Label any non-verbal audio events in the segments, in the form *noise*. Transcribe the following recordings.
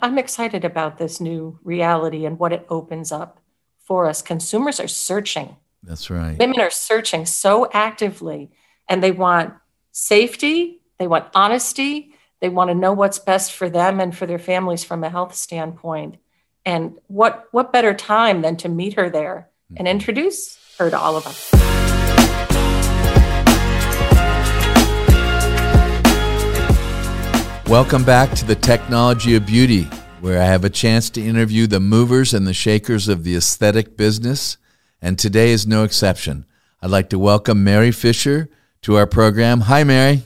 I'm excited about this new reality and what it opens up for us. Consumers are searching. That's right. Women are searching so actively and they want safety, they want honesty, they want to know what's best for them and for their families from a health standpoint. And what what better time than to meet her there and Mm-hmm. introduce her to all of us. Welcome back to the Technology of Beauty, where I have a chance to interview the movers and the shakers of the aesthetic business, and today is no exception. I'd like to welcome Mary Fisher to our program. Hi, Mary.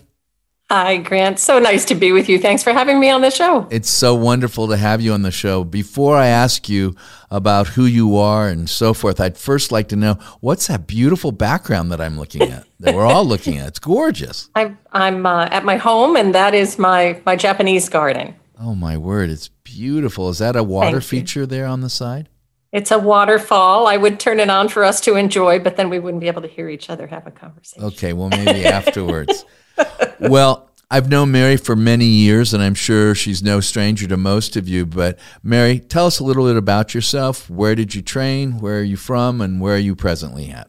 Hi, Grant. So nice to be with you. Thanks for having me on the show. It's so wonderful to have you on the show. Before I ask you about who you are and so forth, I'd first like to know what's that beautiful background that I'm looking at, that we're all looking at. It's gorgeous. *laughs* I, I'm uh, at my home, and that is my my Japanese garden. Oh, my word. It's beautiful. Is that a water Thank you. feature there on the side? It's a waterfall. I would turn it on for us to enjoy, but then we wouldn't be able to hear each other have a conversation. Okay, well, maybe *laughs* afterwards. Well, I've known Mary for many years, and I'm sure she's no stranger to most of you. But, Mary, tell us a little bit about yourself. Where did you train? Where are you from? And where are you presently at?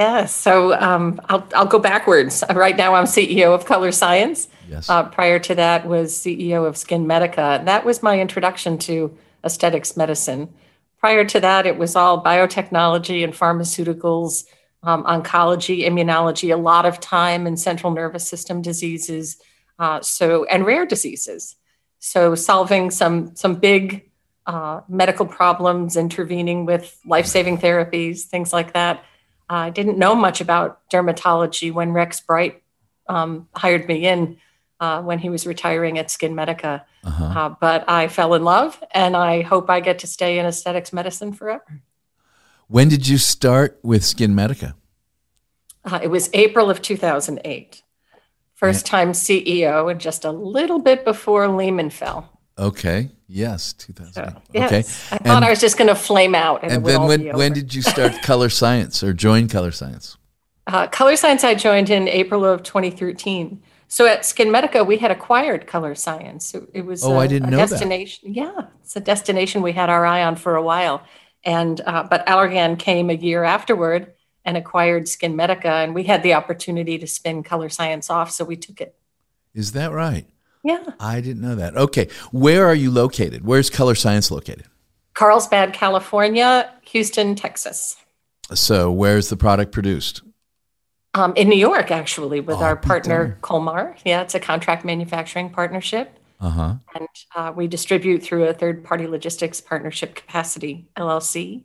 Yes. So um, I'll I'll go backwards. Right now, I'm CEO of Colorescience. Yes. Uh, prior to that, was CEO of SkinMedica. That was my introduction to aesthetics medicine. Prior to that, it was all biotechnology and pharmaceuticals, um, oncology, immunology. A lot of time in central nervous system diseases, uh, so and rare diseases. So solving some some big uh, medical problems, intervening with life saving therapies, things like that. I didn't know much about dermatology when Rex Bright um, hired me in uh, when he was retiring at SkinMedica. Uh-huh. Uh, but I fell in love, and I hope I get to stay in aesthetics medicine forever. When did you start with SkinMedica? Uh, it was April of 2008. First time CEO, and just a little bit before Lehman fell. Okay. Yes, 2000. So, okay. yes, I thought I was just going to flame out. And, And then when, when did you start *laughs* Colorescience or join Colorescience? Uh, Colorescience I joined in April of 2013. So at SkinMedica, we had acquired Colorescience. It, it was Oh, a, I didn't know that. Yeah, it's a destination we had our eye on for a while. And uh, but Allergan came a year afterward and acquired SkinMedica, and we had the opportunity to spin Colorescience off, so we took it. Is that right? Yeah, I didn't know that. Okay. Where are you located? Where's Colorescience located? Carlsbad, California, Houston, Texas. So, where's the product produced? Um, in New York, actually, with Oh, our partner. Kolmar. Yeah, it's a contract manufacturing partnership. Uh huh. and uh, we distribute through a third party logistics partnership capacity llc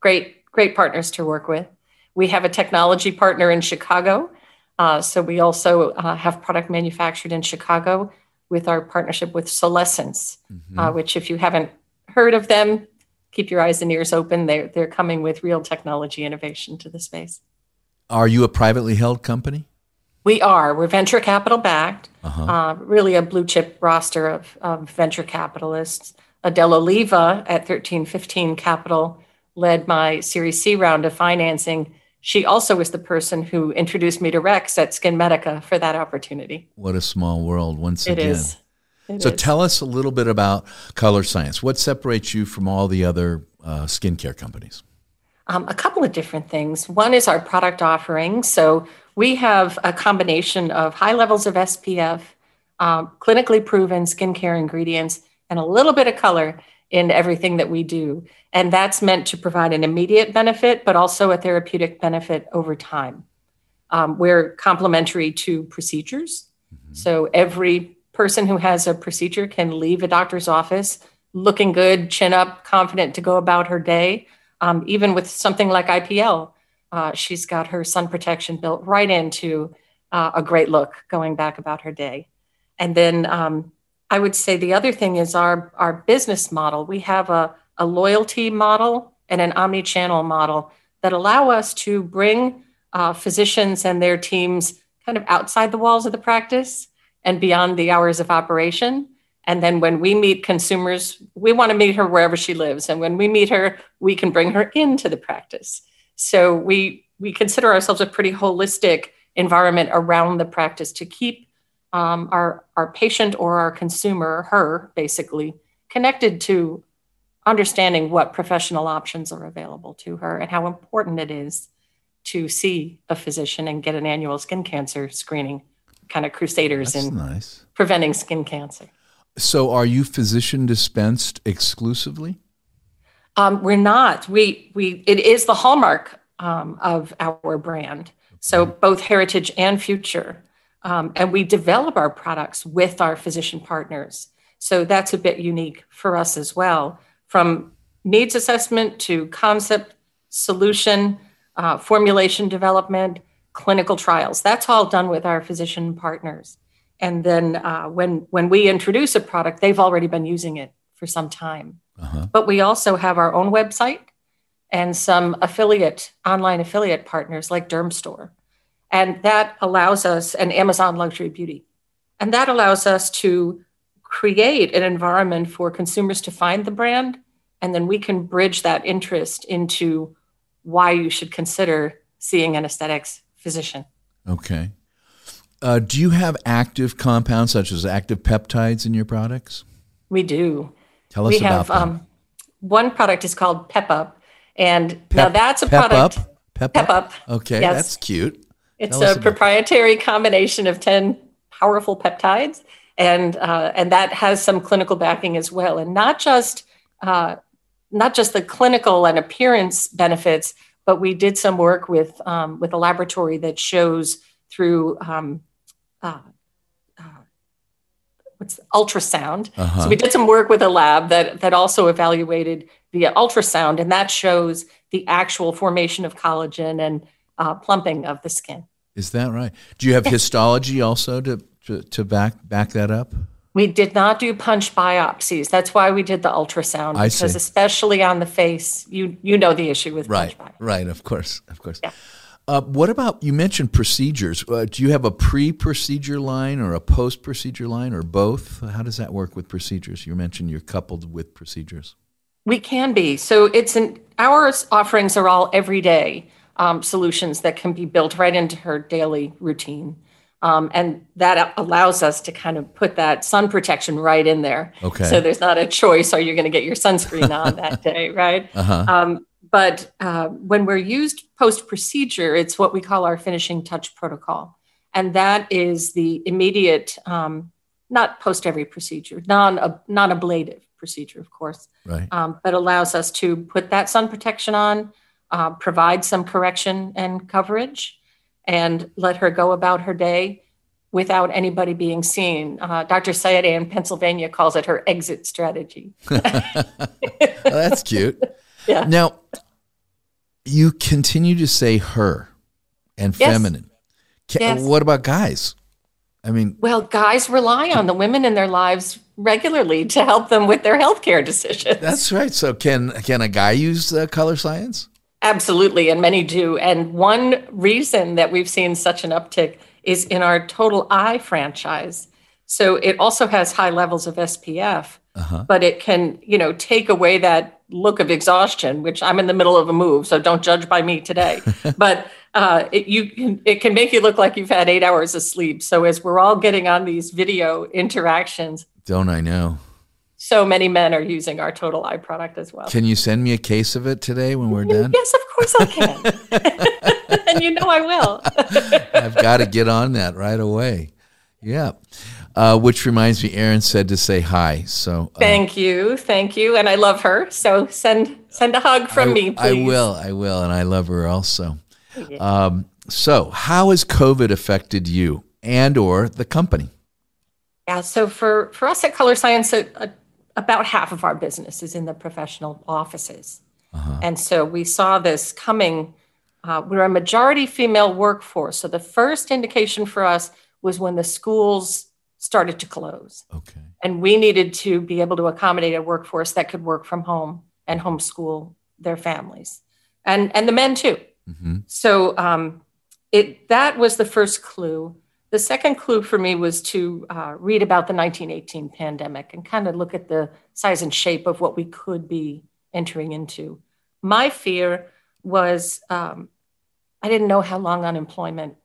great great partners to work with we have a technology partner in chicago uh, so we also uh, have product manufactured in chicago with our partnership with Solésence Mm-hmm. uh, which if you haven't heard of them keep your eyes and ears open they're, they're coming with real technology innovation to the space Are you a privately held company? We are. We're venture capital backed, Uh-huh. uh, really a blue chip roster of, of venture capitalists. Adele Oliva at 1315 Capital led my Series C round of financing. She also was the person who introduced me to Rex at SkinMedica for that opportunity. What a small world once It again. is. It So is. tell us a little bit about Colorescience. What separates you from all the other uh, skincare companies? Um, a couple of different things. One is our product offering. So we have a combination of high levels of SPF, um, clinically proven skincare ingredients, and a little bit of color in everything that we do. And that's meant to provide an immediate benefit, but also a therapeutic benefit over time. Um, we're complementary to procedures. So every person who has a procedure can leave a doctor's office looking good, chin up, confident to go about her day. Um, even with something like IPL, uh, she's got her sun protection built right into uh, a great look going back about her day. And then um, I would say the other thing is our our business model. We have a, a loyalty model and an omni-channel model that allow us to bring uh, physicians and their teams kind of outside the walls of the practice and beyond the hours of operation. And then when we meet consumers, we want to meet her wherever she lives. And when we meet her, we can bring her into the practice. So we we consider ourselves a pretty holistic environment around the practice to keep um, our our patient or our consumer, her basically, connected to understanding what professional options are available to her and how important it is to see a physician and get an annual skin cancer screening kind of crusaders That's in nice. preventing skin cancer. So, are you physician dispensed exclusively? Um, we're not. We we it is the hallmark um, of our brand. So both heritage and future, um, and we develop our products with our physician partners. So that's a bit unique for us as well. From needs assessment to concept, solution, uh, formulation development, clinical trials. That's all done with our physician partners. And then uh, when when we introduce a product, they've already been using it for some time. Uh-huh. But we also have our own website and some affiliate online affiliate partners like Dermstore. And that allows us, and Amazon Luxury Beauty, and that allows us to create an environment for consumers to find the brand. And then we can bridge that interest into why you should consider seeing an aesthetics physician. Okay. Uh, do you have active compounds such as active peptides in your products? We do. Tell us we about have um, one product is called Pep Up, and now that's a Pep product. Up? Pep, Pep Up? Up. Okay, Yes. that's cute. It's Tell a about- proprietary combination of 10 powerful peptides, and, uh, and that has some clinical backing as well. And not just, uh, not just the clinical and appearance benefits, but we did some work with, um, with a laboratory that shows through um, uh, what's ultrasound. Uh-huh. So we did some work with a lab that, that also evaluated via ultrasound, and that shows the actual formation of collagen and uh, plumping of the skin. Is that right? Do you have histology also to, to, to back back that up? We did not do punch biopsies. That's why we did the ultrasound I because see. especially on the face, you you know the issue with Right, right. Of course, of course. Yeah. Uh, what about you mentioned procedures? Uh, do you have a pre-procedure line or a post-procedure line or both? How does that work with procedures? You mentioned you're coupled with procedures. We can be. So it's an our offerings are all everyday um, solutions that can be built right into her daily routine. Um, and that allows us to kind of put that sun protection right in there. Okay. So there's not a choice. Are you going to get your sunscreen on that *laughs* day, right? Uh-huh. Um, but uh, when we're used post procedure, it's what we call our finishing touch protocol. And that is the immediate, um, not post every procedure, non non ablative procedure, of course, Right. um, but allows us to put that sun protection on, uh, provide some correction and coverage, and let her go about her day without anybody being seen. Uh, Dr. Sayed in Pennsylvania calls it her exit strategy. *laughs* Well, that's cute. Yeah. Now, you continue to say her and Yes. feminine. Ca- Yes. What about guys? I mean, Well, guys rely on the women in their lives regularly to help them with their healthcare decisions. that's right. So can can a guy use uh, Colorescience? Absolutely, and many do. And one reason that we've seen such an uptick is in our Total Eye franchise. So it also has high levels of SPF, Uh-huh. but it can, you know, take away that look of exhaustion, which I'm in the middle of a move, so don't judge by me today. *laughs* but uh, it, you, can- it can make you look like you've had eight hours of sleep. So as we're all getting on these video interactions, Don't I know? so many men are using our Total Eye product as well. Can you send me a case of it today when we're done? Yes, of course I can. *laughs* and you know I will. *laughs* I've got to get on that right away. Yeah. Uh, which reminds me, Aaron said to say hi. So uh, Thank you, thank you, and I love her. So send send a hug from I, me, please. I will. I will, and I love her also. Um, so, how has COVID affected you and or the company? Yeah. So for for us at Colorescience, uh, about half of our business is in the professional offices, Uh-huh. and so we saw this coming. Uh, we're a majority female workforce, so the first indication for us was when the schools started to close. Okay. and we needed to be able to accommodate a workforce that could work from home and homeschool their families. And and the men too. Hmm so um, it that was the first clue. The second clue for me was to uh, read about the 1918 pandemic and kind of look at the size and shape of what we could be entering into. My fear was um, i didn't know how long unemployment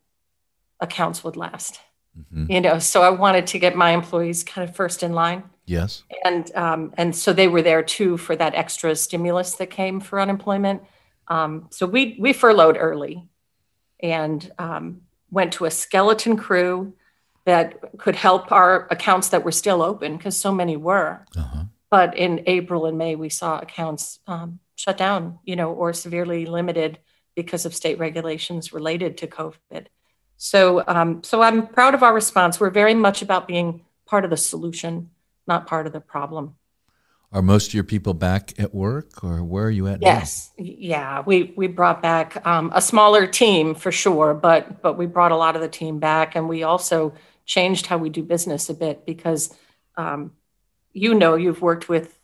accounts would last Mm-hmm. You know, so I wanted to get my employees kind of first in line. Yes. And um, and so they were there too for that extra stimulus that came for unemployment. Um, so we we furloughed early, and um, went to a skeleton crew that could help our accounts that were still open because so many were. Uh-huh. But in April and May, we saw accounts um, shut down, you know, or severely limited because of state regulations related to COVID. So, um, so I'm proud of our response. We're very much about being part of the solution, not part of the problem. Are most of your people back at work, or where are you at? Now? Yes, now? yeah, we we brought back um, a smaller team for sure, but but we brought a lot of the team back, and we also changed how we do business a bit because um, you know you've worked with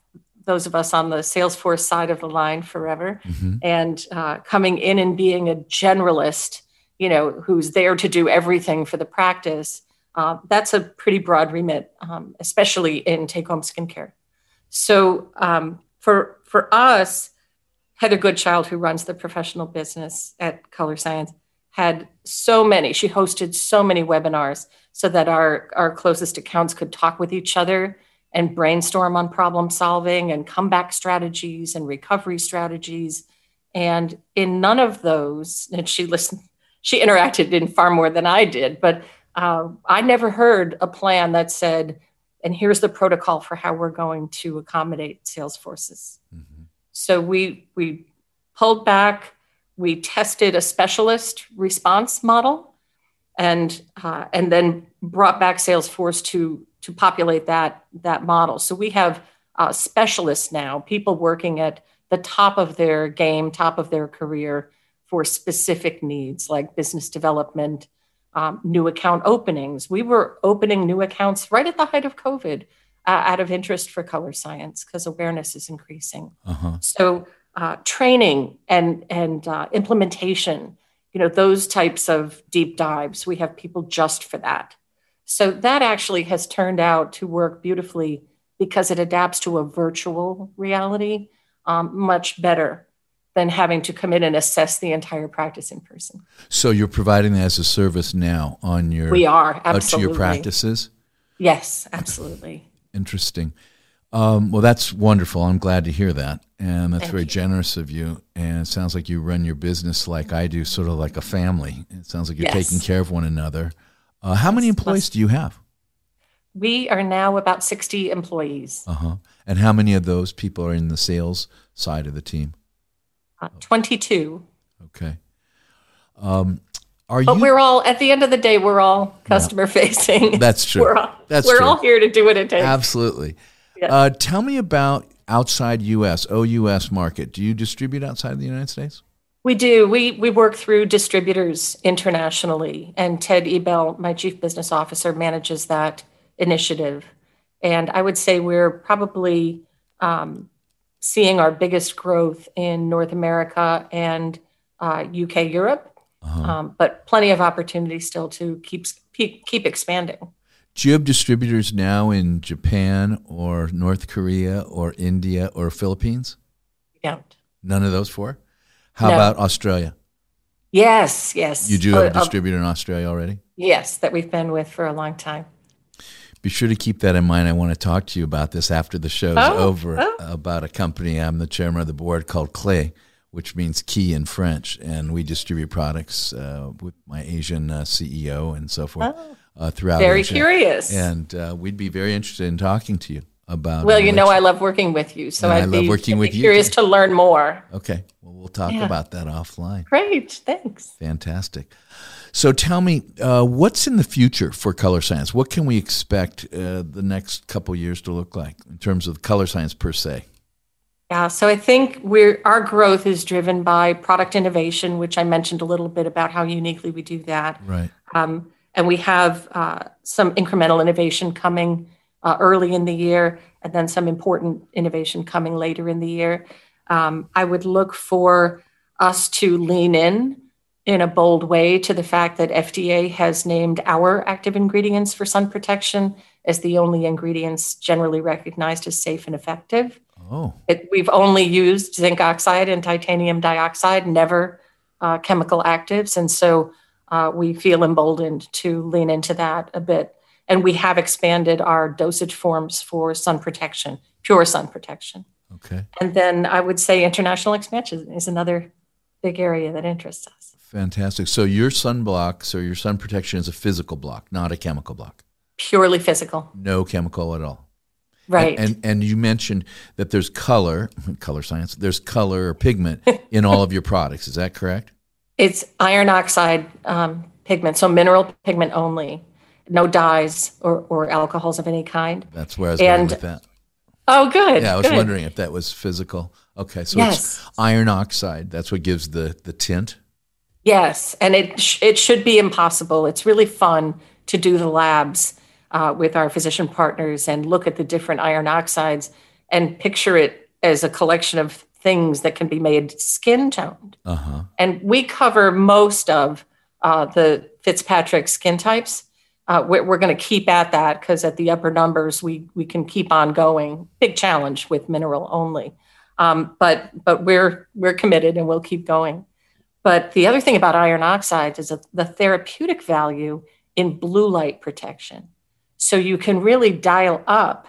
those of us on the Salesforce side of the line forever, mm-hmm. and uh, coming in and being a generalist, you know, who's there to do everything for the practice. Uh, that's a pretty broad remit, um, especially in take-home skincare. So um, for for us, Heather Goodchild, who runs the professional business at Colorescience, had so many. She hosted so many webinars so that our our closest accounts could talk with each other and brainstorm on problem solving and comeback strategies and recovery strategies. And in none of those, and she listened, she interacted in far more than I did, but uh, I never heard a plan that said and here's the protocol for how we're going to accommodate sales forces. Mm-hmm. So we we pulled back, we tested a specialist response model, and uh, and then brought back Salesforce to to populate that that model. So we have uh, specialists now, people working at the top of their game, top of their career for specific needs like business development, um, new account openings. We were opening new accounts right at the height of COVID uh, out of interest for Colorescience because awareness is increasing. Uh-huh. So uh, training and and uh, implementation, you know, those types of deep dives. We have people just for that. So that actually has turned out to work beautifully because it adapts to a virtual reality um, much better than having to come in and assess the entire practice in person. So you're providing that as a service now on your we are absolutely. Uh, to your practices. Yes, absolutely. Interesting. Um, well, that's wonderful. I'm glad to hear that, and that's Thank very you. generous of you. And it sounds like you run your business like I do, sort of like a family. It sounds like you're yes. taking care of one another. Uh, how many employees do you have? We are now about 60 employees. Uh huh. And how many of those people are in the sales side of the team? Uh, 22. Okay. Um, are but you, we're all at the end of the day, we're all customer yeah, facing. *laughs* That's true. we're all, that's we're true. all here to do what it takes. Absolutely. Uh, tell me about outside U.S. OUS market. Do you distribute outside of the United States? We do. We we work through distributors internationally, and Ted Ebel, my chief business officer, manages that initiative. And I would say we're probably um, seeing our biggest growth in North America and uh, UK, Europe, uh-huh. um, but plenty of opportunity still to keep, keep expanding. Do you have distributors now in Japan or North Korea or India or Philippines? We don't. None of those four. How no. about Australia? Yes, yes. You do have a uh, distributor in Australia already? Yes, that we've been with for a long time be sure to keep that in mind. I want to talk to you about this after the show's oh, over oh. about a company. I'm the chairman of the board called Clay, which means key in French, and we distribute products uh, with my Asian uh, CEO and so forth oh. uh, throughout. Very Asia. curious, and uh, we'd be very interested in talking to you about. Well, you know, I love working with you, so I'd I love be, working I'd with be curious you. to learn more. Okay, well, we'll talk yeah. about that offline. Great, thanks. Fantastic. So tell me, uh, what's in the future for Colorescience? What can we expect uh, the next couple years to look like in terms of Colorescience per se? Yeah, so I think we're our growth is driven by product innovation, which I mentioned a little bit about how uniquely we do that. Right. Um, and we have uh, some incremental innovation coming uh, early in the year, and then some important innovation coming later in the year. Um, I would look for us to lean in in a bold way to the fact that FDA has named our active ingredients for sun protection as the only ingredients generally recognized as safe and effective. Oh. It, we've only used zinc oxide and titanium dioxide, never uh, chemical actives. And so uh, we feel emboldened to lean into that a bit. And we have expanded our dosage forms for sun protection, pure sun protection. Okay. And then I would say international expansion is another big area that interests us. Fantastic. So your sunblocks so your sun protection is a physical block, not a chemical block. Purely physical. No chemical at all. Right. And, and, and you mentioned that there's color, *laughs* color science. There's color or pigment *laughs* in all of your products. Is that correct? It's iron oxide um, pigment, so mineral pigment only. No dyes or, or alcohols of any kind. That's where I was going And- with that. Oh, good. Yeah, I was good. wondering if that was physical. Okay, so Yes. it's iron oxide. That's what gives the the tint. Yes, and it sh- it should be impossible. It's really fun to do the labs uh, with our physician partners and look at the different iron oxides and picture it as a collection of things that can be made skin toned. Uh huh. And we cover most of uh, the Fitzpatrick skin types. Uh, we're we're going to keep at that because at the upper numbers we we can keep on going. Big challenge with mineral only, um, but but we're we're committed and we'll keep going. But the other thing about iron oxides is the therapeutic value in blue light protection. So you can really dial up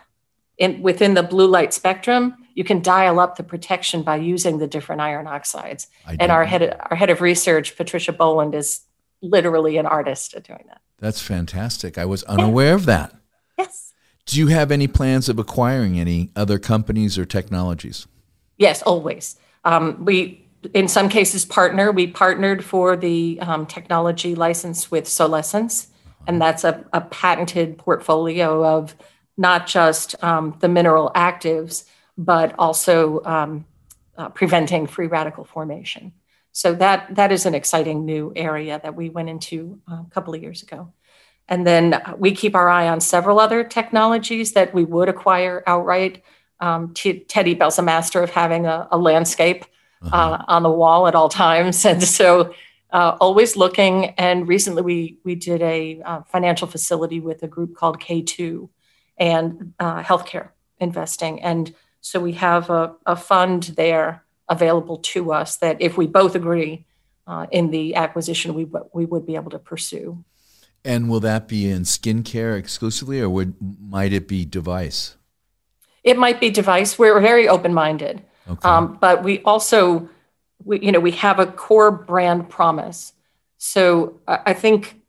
in within the blue light spectrum. You can dial up the protection by using the different iron oxides. I And our head, our head of research, Patricia Boland, is literally an artist at doing that. That's fantastic. I was unaware of that. Yes. Do you have any plans of acquiring any other companies or technologies? Yes, always. Um, we, in some cases, partner. We partnered for the um, technology license with Solésence, and that's a, a patented portfolio of not just um, the mineral actives, but also um, uh, preventing free radical formation. So that that is an exciting new area that we went into uh, a couple of years ago. And then we keep our eye on several other technologies that we would acquire outright. Um, T- Ted Ebel's a master of having a, a landscape uh, on the wall at all times, and so uh, always looking. And recently, we we did a uh, financial facility with a group called K2 and uh, healthcare investing, and so we have a, a fund there available to us that if we both agree uh, in the acquisition, we we would be able to pursue. And will that be in skincare exclusively, or would might it be device? It might be device. We're very open minded. Okay. Um, but we also, we, you know, we have a core brand promise. So I I think,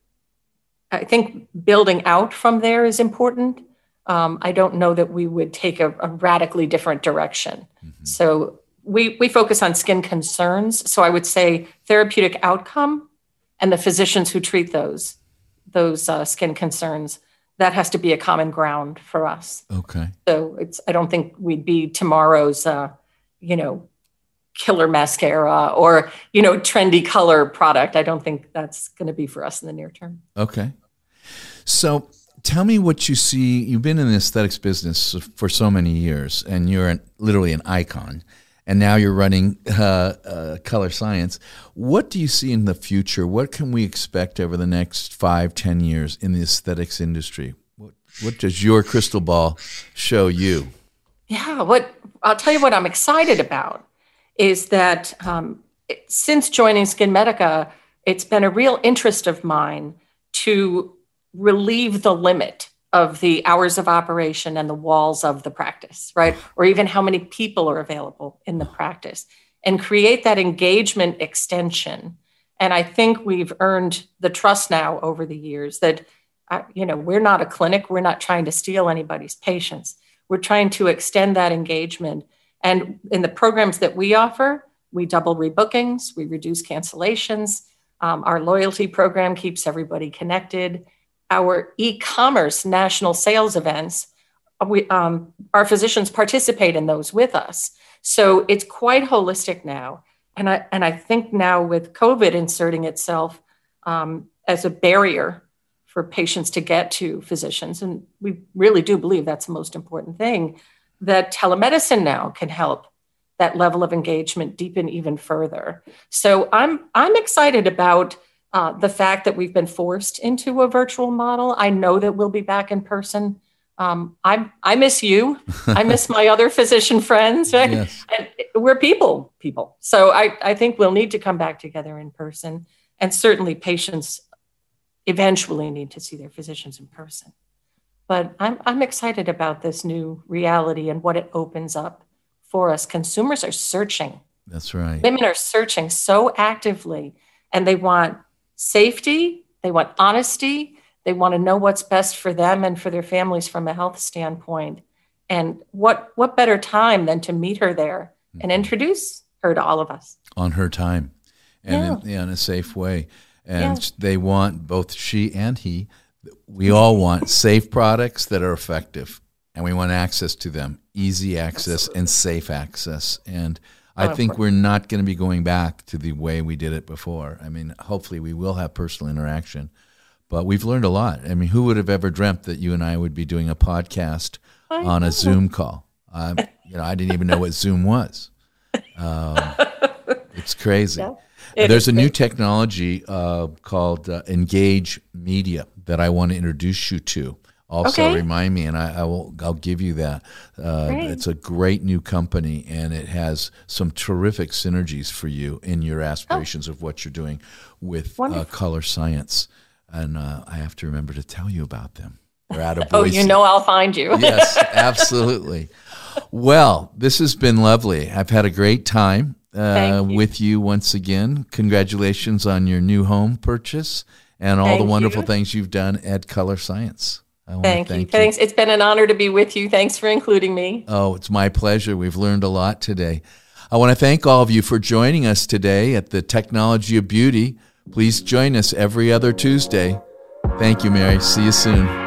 I think building out from there is important. Um, I don't know that we would take a, a radically different direction. So we we focus on skin concerns. So I would say therapeutic outcome, and the physicians who treat those those uh, skin concerns. That has to be a common ground for us. okay. So it's I don't think we'd be tomorrow's uh, you know, killer mascara or, you know, trendy color product. I don't think that's going to be for us in the near term. Okay. So tell me what you see. You've been in the aesthetics business for so many years, and you're an, literally an icon. And now you're running uh, uh, Colorescience. What do you see in the future? What can we expect over the next five, ten years in the aesthetics industry? What, what does your crystal ball show you? Yeah, what I'll tell you what I'm excited about is that um, since joining SkinMedica, it's been a real interest of mine to relieve the limit of the hours of operation and the walls of the practice, right? Or even how many people are available in the practice and create that engagement extension. And I think we've earned the trust now over the years that, uh, you know, we're not a clinic, we're not trying to steal anybody's patients. We're trying to extend that engagement. And in the programs that we offer, we double rebookings, we reduce cancellations. Um, our loyalty program keeps everybody connected. Our e commerce national sales events, we, um, our physicians participate in those with us. So it's quite holistic now. And I, and I think now with COVID inserting itself um, as a barrier for patients to get to physicians, and we really do believe that's the most important thing, that telemedicine now can help that level of engagement deepen even further. So I'm I'm excited about uh, the fact that we've been forced into a virtual model. I know that we'll be back in person. Um, I I miss you. I miss my *laughs* other physician friends. Right? Yes. And we're people, people. So I I think we'll need to come back together in person. And certainly patients eventually need to see their physicians in person. But I'm, I'm excited about this new reality and what it opens up for us. Consumers are searching. That's right. Women are searching so actively and they want safety, they want honesty, they want to know what's best for them and for their families from a health standpoint. And what what better time than to meet her there and mm-hmm. introduce her to all of us on her time and yeah. in, in, a safe way. And yeah. they want both she and he. We all want safe products that are effective, and we want access to them, easy access Absolutely. and safe access. And I think we're not going to be going back to the way we did it before. I mean, hopefully we will have personal interaction, but we've learned a lot. I mean, who would have ever dreamt that you and I would be doing a podcast on a Zoom call? Um, you know, I didn't even know what Zoom was. *laughs* Um, it's crazy. Yeah, it There's a new technology uh, called uh, Engage Media that I want to introduce you to. Also, okay. remind me, and I, I, will. I'll give you that. Uh, it's a great new company, and it has some terrific synergies for you in your aspirations oh. of what you're doing with uh, Colorescience. And uh, I have to remember to tell you about them. They're out of Boise. *laughs* oh, you know I'll find you. *laughs* yes, absolutely. Well, this has been lovely. I've had a great time uh, you. with you once again. Congratulations on your new home purchase and all thank the wonderful you. things you've done at Colorescience. Thank, thank, you. Thanks. It's been an honor to be with you. Thanks for including me. Oh, it's my pleasure. We've learned a lot today. I want to thank all of you for joining us today at the Technology of Beauty. Please join us every other Tuesday. Thank you, Mary. See you soon.